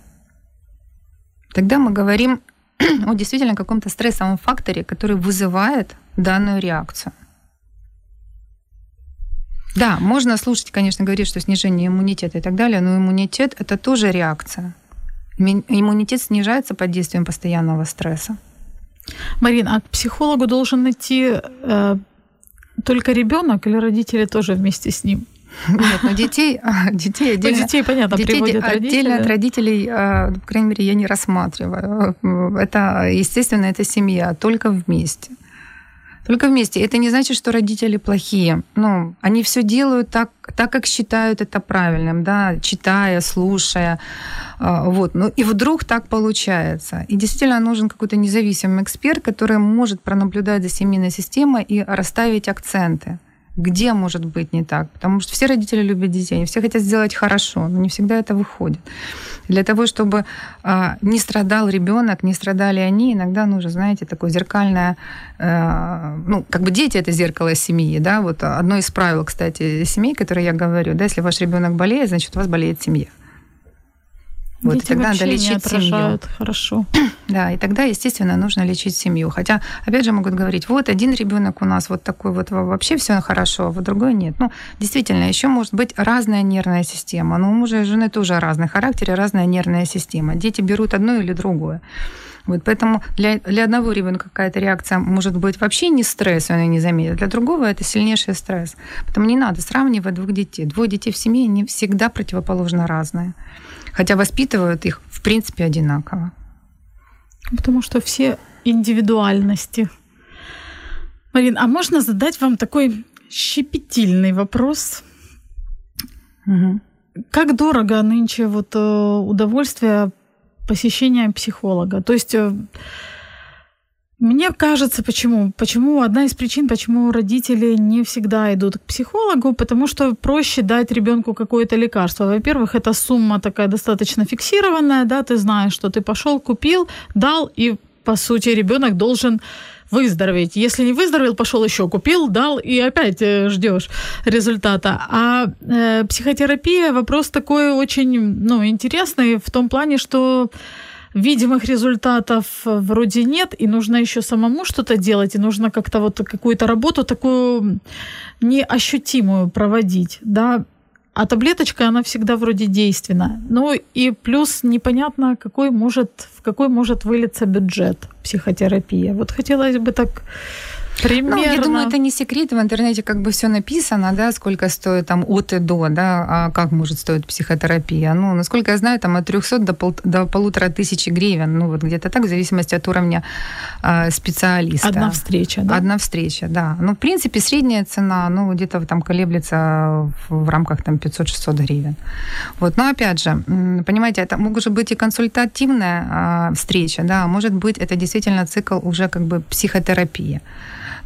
тогда мы говорим о действительно каком-то стрессовом факторе, который вызывает данную реакцию. Да, можно слушать, конечно, говорить, что снижение иммунитета и так далее, но иммунитет – это тоже реакция. Иммунитет снижается под действием постоянного стресса. Марина, а к психологу должен идти э, только ребенок или родители тоже вместе с ним? Нет, но детей, а, детей ну, отдельно, детей, понятно, детей отдельно родители. от родителей, а, по крайней мере, я не рассматриваю. Это, естественно, это семья, только вместе. Только вместе. Это не значит, что родители плохие. Ну, они все делают так, так, как считают это правильным, да, читая, слушая. А, вот. Ну, и вдруг так получается. И действительно нужен какой-то независимый эксперт, который может пронаблюдать за семейной системой и расставить акценты где может быть не так. Потому что все родители любят детей, все хотят сделать хорошо, но не всегда это выходит. Для того, чтобы э, не страдал ребенок, не страдали они, иногда нужно, знаете, такое зеркальное, э, ну, как бы дети это зеркало семьи, да, вот одно из правил, кстати, семей, которые я говорю, да, если ваш ребенок болеет, значит, у вас болеет семья. Вот, Дети и тогда надо лечить семью. Хорошо. Да, и тогда, естественно, нужно лечить семью. Хотя, опять же, могут говорить, вот один ребенок у нас вот такой вот вообще все хорошо, а вот другой нет. Ну, действительно, еще может быть разная нервная система. Но у мужа и жены тоже разный характер и разная нервная система. Дети берут одно или другое. Вот поэтому для, для одного ребенка какая-то реакция может быть вообще не стресс, он ее не заметит. Для другого это сильнейший стресс. Поэтому не надо сравнивать двух детей. Двое детей в семье не всегда противоположно разные хотя воспитывают их, в принципе, одинаково. Потому что все индивидуальности. Марин, а можно задать вам такой щепетильный вопрос? Угу. Как дорого нынче вот э, удовольствие посещения психолога? То есть э, мне кажется, почему? Почему одна из причин, почему родители не всегда идут к психологу, потому что проще дать ребенку какое-то лекарство. Во-первых, эта сумма такая достаточно фиксированная, да, ты знаешь, что ты пошел, купил, дал, и по сути ребенок должен выздороветь. Если не выздоровел, пошел еще купил, дал и опять э, ждешь результата. А э, психотерапия вопрос такой очень ну, интересный в том плане, что видимых результатов вроде нет, и нужно еще самому что-то делать, и нужно как-то вот какую-то работу такую неощутимую проводить, да, а таблеточка, она всегда вроде действенна. Ну и плюс непонятно, какой может, в какой может вылиться бюджет психотерапия. Вот хотелось бы так Примерно. Ну, я думаю, это не секрет. В интернете как бы все написано, да, сколько стоит там от и до, да, а как может стоить психотерапия. Ну, насколько я знаю, там от 300 до, пол, до полутора тысячи гривен, ну, вот где-то так, в зависимости от уровня э, специалиста. Одна встреча, да? Одна встреча, да. Ну, в принципе, средняя цена, ну, где-то там колеблется в, в рамках там 500-600 гривен. Вот, но опять же, понимаете, это может быть и консультативная э, встреча, да, может быть, это действительно цикл уже как бы психотерапии.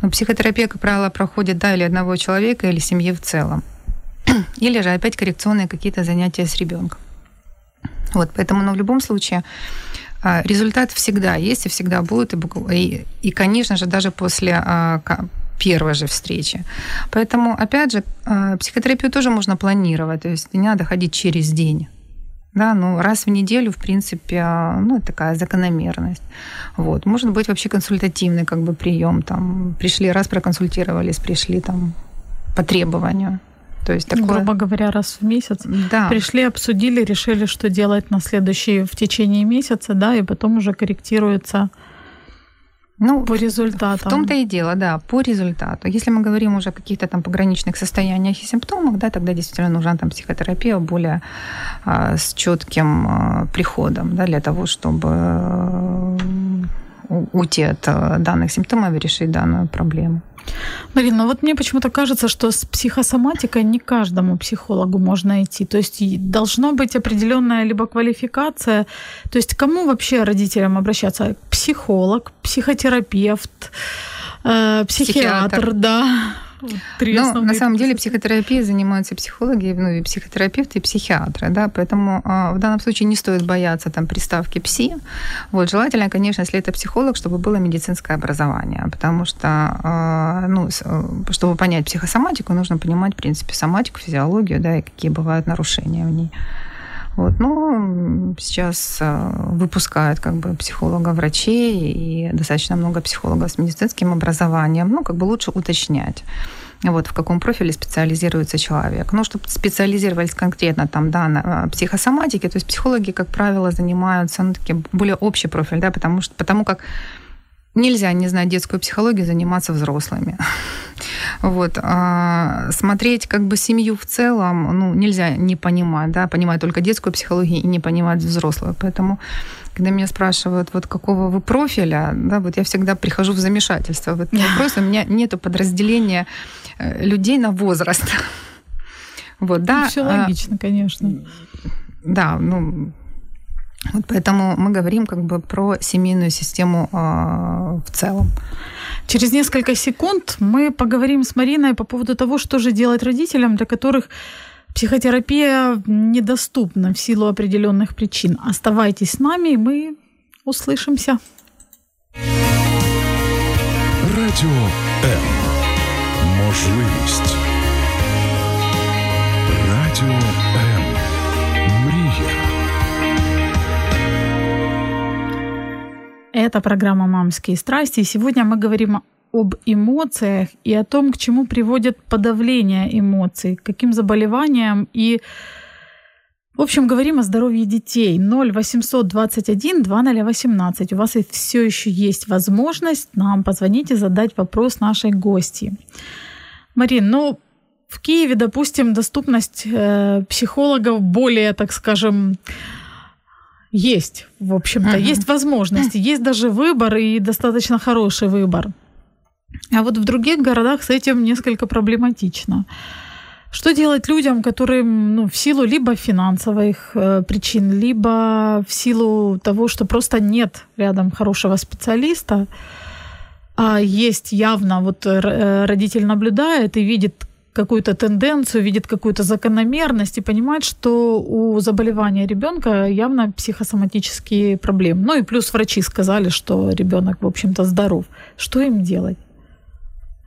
Но психотерапия, как правило, проходит, да, или одного человека, или семьи в целом. Или же опять коррекционные какие-то занятия с ребенком. Вот, поэтому, ну, в любом случае, а, результат всегда есть и всегда будет, и, и конечно же, даже после а, первой же встречи. Поэтому, опять же, а, психотерапию тоже можно планировать, то есть не надо ходить через день. Да, ну, раз в неделю, в принципе, ну, такая закономерность. Вот. Может быть, вообще консультативный как бы прием. Там, пришли, раз проконсультировались, пришли там по требованию. То есть такое... Грубо говоря, раз в месяц. Да. Пришли, обсудили, решили, что делать на следующий в течение месяца, да, и потом уже корректируется ну, по результатам. В том-то и дело, да, по результату. Если мы говорим уже о каких-то там пограничных состояниях и симптомах, да, тогда действительно нужна там психотерапия более а, с четким а, приходом, да, для того, чтобы а, уйти от а, данных симптомов и решить данную проблему. Марина, ну вот мне почему-то кажется, что с психосоматикой не каждому психологу можно идти. То есть должна быть определенная либо квалификация. То есть кому вообще родителям обращаться? Психолог, психотерапевт, э, психиатр, психиатр, да. Три Но на самом деле психотерапией занимаются психологи, ну, и психотерапевты, и психиатры, да, поэтому а, в данном случае не стоит бояться там приставки «пси». Вот, желательно, конечно, если это психолог, чтобы было медицинское образование, потому что, а, ну, э, чтобы понять психосоматику, нужно понимать, в принципе, соматику, физиологию, да, и какие бывают нарушения в ней. Вот. Ну, сейчас э, выпускают как бы психолога, врачей и достаточно много психологов с медицинским образованием. Ну, как бы лучше уточнять. вот в каком профиле специализируется человек. Ну, чтобы специализировались конкретно там, да, на а, психосоматике, то есть психологи, как правило, занимаются ну, таким более общий профиль, да, потому что потому как нельзя не знать детскую психологию, заниматься взрослыми. Вот. А смотреть как бы семью в целом, ну, нельзя не понимать, да, понимать только детскую психологию и не понимать взрослую. Поэтому когда меня спрашивают, вот какого вы профиля, да, вот я всегда прихожу в замешательство в этот вопрос. У меня нет подразделения э, людей на возраст. Вот, да. Ну, Все а, логично, конечно. Да, ну, вот поэтому мы говорим как бы про семейную систему э, в целом. Через несколько секунд мы поговорим с Мариной по поводу того, что же делать родителям, для которых психотерапия недоступна в силу определенных причин. Оставайтесь с нами, и мы услышимся. Радіо М. Можливість. Радіо М. Это программа «Мамские страсти». И сегодня мы говорим об эмоциях и о том, к чему приводит подавление эмоций, каким заболеваниям и в общем, говорим о здоровье детей. 0 800 21 2018. У вас и все еще есть возможность нам позвонить и задать вопрос нашей гости. Марин, ну, в Киеве, допустим, доступность э, психологов более, так скажем, есть, в общем-то, uh-huh. есть возможности, есть даже выбор и достаточно хороший выбор. А вот в других городах с этим несколько проблематично. Что делать людям, которым ну, в силу либо финансовых э, причин, либо в силу того, что просто нет рядом хорошего специалиста, а есть явно, вот э, родитель наблюдает и видит какую-то тенденцию, видит какую-то закономерность и понимает, что у заболевания ребенка явно психосоматические проблемы. Ну и плюс врачи сказали, что ребенок, в общем-то, здоров. Что им делать?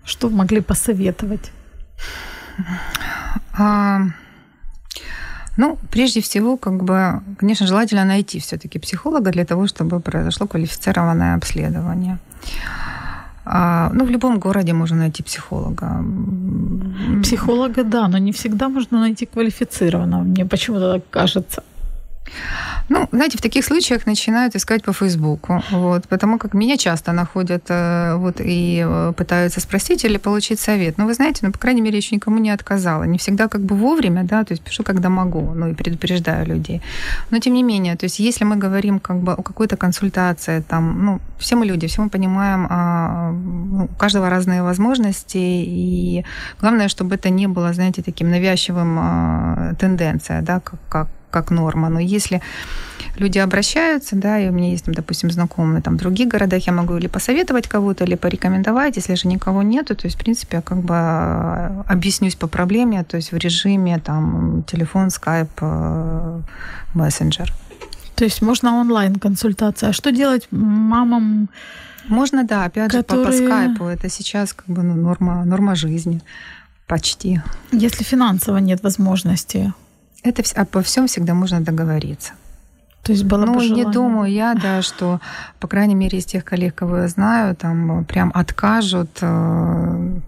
Что могли посоветовать? А, ну, прежде всего, как бы, конечно, желательно найти все-таки психолога для того, чтобы произошло квалифицированное обследование. А, ну, в любом городе можно найти психолога. Психолога, да, но не всегда можно найти квалифицированного. Мне почему-то так кажется. Ну, знаете, в таких случаях начинают искать по Фейсбуку, вот, потому как меня часто находят э, вот, и э, пытаются спросить или получить совет. Ну, вы знаете, ну, по крайней мере, еще никому не отказала. Не всегда как бы вовремя, да, то есть пишу, когда могу, ну, и предупреждаю людей. Но, тем не менее, то есть если мы говорим как бы о какой-то консультации, там, ну, все мы люди, все мы понимаем, а, ну, у каждого разные возможности, и главное, чтобы это не было, знаете, таким навязчивым а, тенденция, да, как, как как норма. Но если люди обращаются, да, и у меня есть, там, допустим, знакомые там, в других городах, я могу или посоветовать кого-то, или порекомендовать. Если же никого нету, то есть, в принципе, я как бы э, объяснюсь по проблеме, то есть в режиме там телефон, скайп, э, мессенджер. То есть можно онлайн-консультация. А что делать мамам? Можно, да, опять которые... же, по, по скайпу. Это сейчас как бы ну, норма, норма жизни почти. Если финансово нет возможности это обо всем всегда можно договориться. То есть было ну, бы не думаю я, да, что, по крайней мере, из тех коллег, кого я знаю, там прям откажут, э,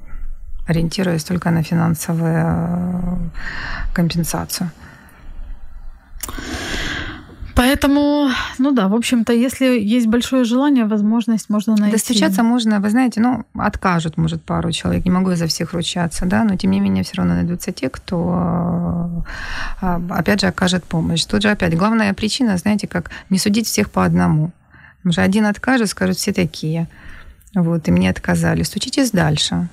ориентируясь только на финансовую э, компенсацию. Поэтому, ну да, в общем-то, если есть большое желание, возможность можно найти. Достучаться можно, вы знаете, ну, откажут, может, пару человек, не могу за всех ручаться, да, но тем не менее все равно найдутся те, кто, а, опять же, окажет помощь. Тут же опять главная причина, знаете, как не судить всех по одному. Потому что один откажет, скажут, все такие. Вот, и мне отказали. Стучитесь дальше.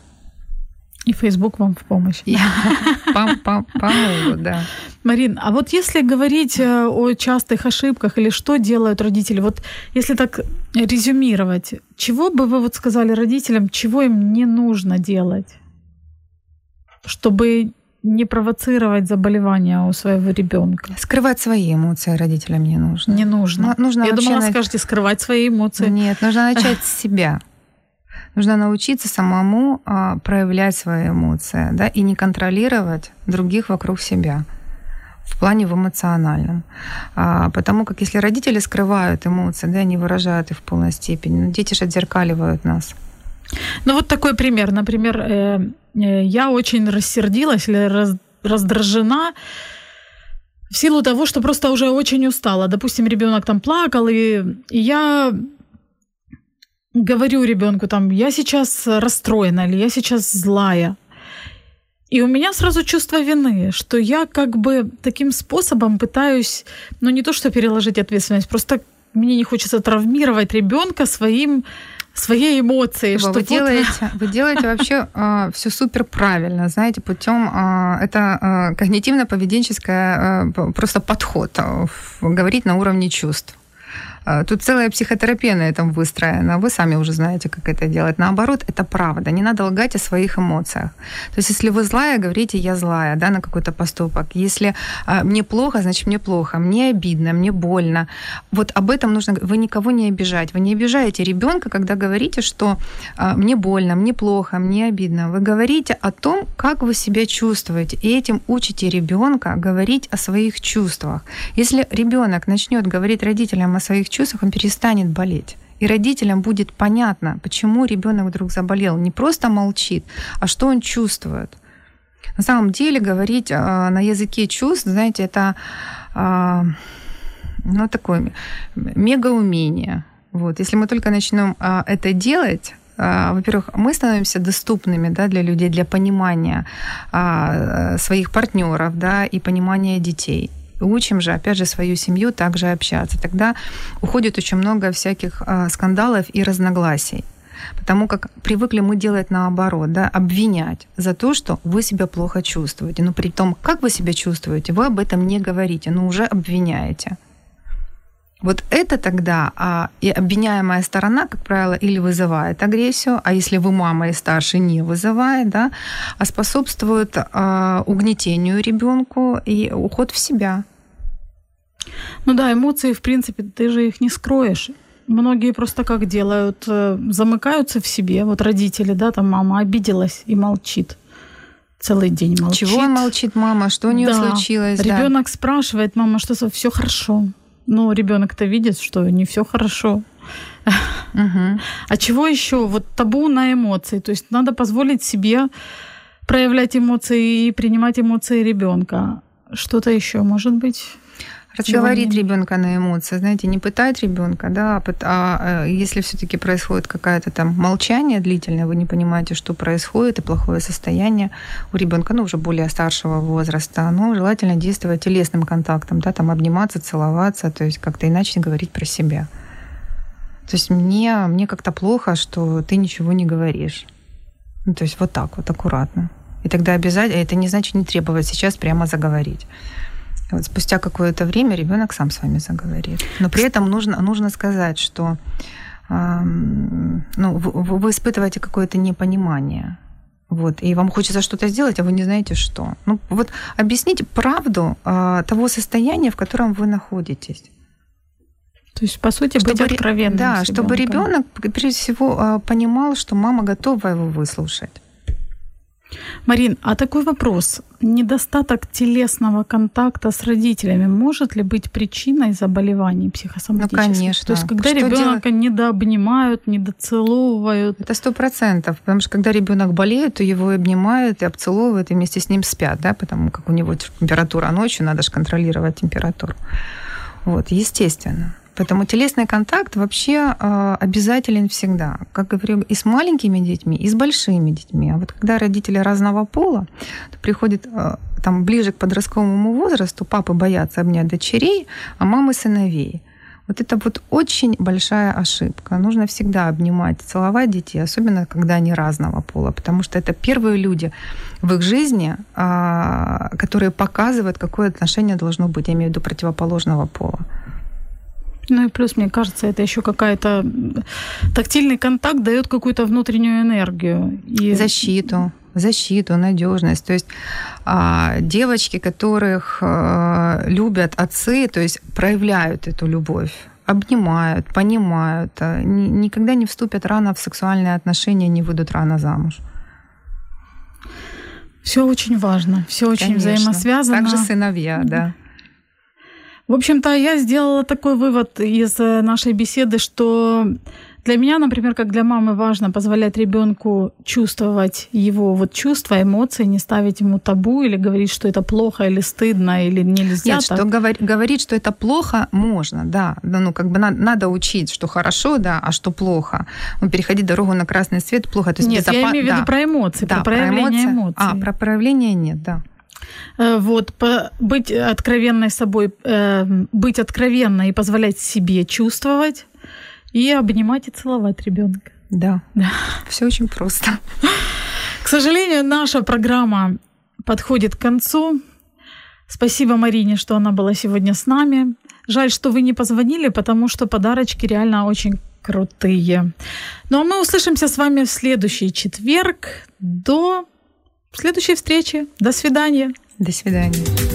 И Facebook вам в помощь. Помогут, да. Марин, а вот если говорить э, о частых ошибках или что делают родители, вот если так резюмировать, чего бы вы вот сказали родителям, чего им не нужно делать, чтобы не провоцировать заболевания у своего ребенка. Скрывать свои эмоции родителям не нужно. Не нужно. Но нужно Я думала, на... скажете скрывать свои эмоции. Нет, нужно начать с себя. Нужно научиться самому а, проявлять свои эмоции, да, и не контролировать других вокруг себя в плане в эмоциональном. А, потому как если родители скрывают эмоции, да, не выражают их в полной степени, ну, дети же отзеркаливают нас. Ну вот такой пример. Например, э, э, я очень рассердилась или раз, раздражена в силу того, что просто уже очень устала. Допустим, ребенок там плакал, и, и я говорю ребенку там, я сейчас расстроена или я сейчас злая. И у меня сразу чувство вины, что я как бы таким способом пытаюсь, ну не то что переложить ответственность, просто мне не хочется травмировать ребенка своим своей эмоцией. Что вы, делаете, вы делаете вообще э, а, все супер правильно, знаете, путем э, это э, когнитивно-поведенческое э, просто подход, э, говорить на уровне чувств. А, тут целая психотерапия на этом выстроена. Вы сами уже знаете, как это делать. Наоборот, это правда. Не надо лгать о своих эмоциях. То есть, если вы злая, говорите «я злая» да, на какой-то поступок. Если а, мне плохо, значит, мне плохо. Мне обидно, мне больно. Вот об этом нужно... Вы никого не обижать. Вы не обижаете ребенка, когда говорите, что а, мне больно, мне плохо, мне обидно. Вы говорите о том, как вы себя чувствуете. И этим учите ребенка говорить о своих чувствах. Если ребенок начнет говорить родителям о своих чувствах, он перестанет болеть. И родителям будет понятно, почему ребенок вдруг заболел. Не просто молчит, а что он чувствует. На самом деле говорить э, на языке чувств, знаете, это э, ну, такое мегаумение. Вот. Если мы только начнем э, это делать, во-первых, мы становимся доступными да, для людей, для понимания а, своих партнеров да, и понимания детей учим же, опять же, свою семью также общаться. Тогда уходит очень много всяких а, скандалов и разногласий. Потому как привыкли мы делать наоборот, да, обвинять за то, что вы себя плохо чувствуете. Но при том, как вы себя чувствуете, вы об этом не говорите, но уже обвиняете. Вот это тогда а, и обвиняемая сторона, как правило, или вызывает агрессию, а если вы мама и старше, не вызывает, да, а способствует а, угнетению ребенку и уход в себя. Ну да, эмоции, в принципе, ты же их не скроешь. Многие просто как делают, э, замыкаются в себе. Вот родители, да, там мама обиделась и молчит целый день молчит. Чего молчит мама? Что у нее да. случилось? Ребенок да. спрашивает, мама, что все хорошо. Но ребенок-то видит, что не все хорошо. Угу. А чего еще? Вот табу на эмоции. То есть надо позволить себе проявлять эмоции и принимать эмоции ребенка. Что-то еще может быть? Разговорить ребенка на эмоции, знаете, не пытать ребенка, да, а, а если все-таки происходит какое-то там молчание длительное, вы не понимаете, что происходит, и плохое состояние у ребенка, ну, уже более старшего возраста, ну, желательно действовать телесным контактом, да, там обниматься, целоваться, то есть как-то иначе говорить про себя. То есть мне, мне как-то плохо, что ты ничего не говоришь. Ну, то есть вот так вот, аккуратно. И тогда обязательно, это не значит не требовать сейчас прямо заговорить. Вот спустя какое-то время ребенок сам с вами заговорит. Но при этом нужно, нужно сказать, что э, ну, вы, вы испытываете какое-то непонимание. Вот, и вам хочется что-то сделать, а вы не знаете что. Ну, вот объясните правду э, того состояния, в котором вы находитесь. То есть, по сути, чтобы, быть откровенным. Да, чтобы ребенок, прежде всего, а, понимал, что мама готова его выслушать. Марин, а такой вопрос. Недостаток телесного контакта с родителями может ли быть причиной заболеваний психосоматических? Ну, конечно. То есть, когда ребенка делать? недообнимают, недоцеловывают. Это сто процентов. Потому что когда ребенок болеет, то его обнимают и обцеловывают, и вместе с ним спят, да, потому как у него температура ночью, надо же контролировать температуру. Вот, естественно. Поэтому телесный контакт вообще э, обязателен всегда. Как говорю, и с маленькими детьми, и с большими детьми. А вот когда родители разного пола, то приходит э, там ближе к подростковому возрасту, папы боятся обнять дочерей, а мамы сыновей. Вот это вот очень большая ошибка. Нужно всегда обнимать, целовать детей, особенно когда они разного пола, потому что это первые люди в их жизни, а, которые показывают, какое отношение должно быть, я имею в виду противоположного пола. Ну и плюс, мне кажется, это еще какая-то тактильный контакт дает какую-то внутреннюю энергию. И... Защиту защиту, надежность. То есть а, девочки, которых а, любят отцы, то есть проявляют эту любовь обнимают, понимают, а, никогда не вступят рано в сексуальные отношения, не выйдут рано замуж. Все очень важно, все очень Конечно. взаимосвязано. Также сыновья, да. В общем-то, я сделала такой вывод из э, нашей беседы, что Для меня, например, как для мамы важно позволять ребенку чувствовать его вот чувства, эмоции, не ставить ему табу или говорить, что это плохо или стыдно или нельзя. Нет, так. что говор- говорить, что это плохо, можно, да. Ну, как бы надо, надо учить, что хорошо, да, а что плохо. Ну, переходить дорогу на красный свет плохо. То есть Нет, я безопа- имею в виду да. про эмоции, Да, про проявление эмоции. эмоций. А, про проявление нет, да. Э, Вот, по- быть откровенной собой, э, быть откровенной и позволять себе чувствовать, и обнимать и целовать ребенка. Да. Да. Все очень просто. К сожалению, наша программа подходит к концу. Спасибо Марине, что она была сегодня с нами. Жаль, что вы не позвонили, потому что подарочки реально очень крутые. Ну а мы услышимся с вами в следующий четверг. До следующей встречи. До свидания. До свидания.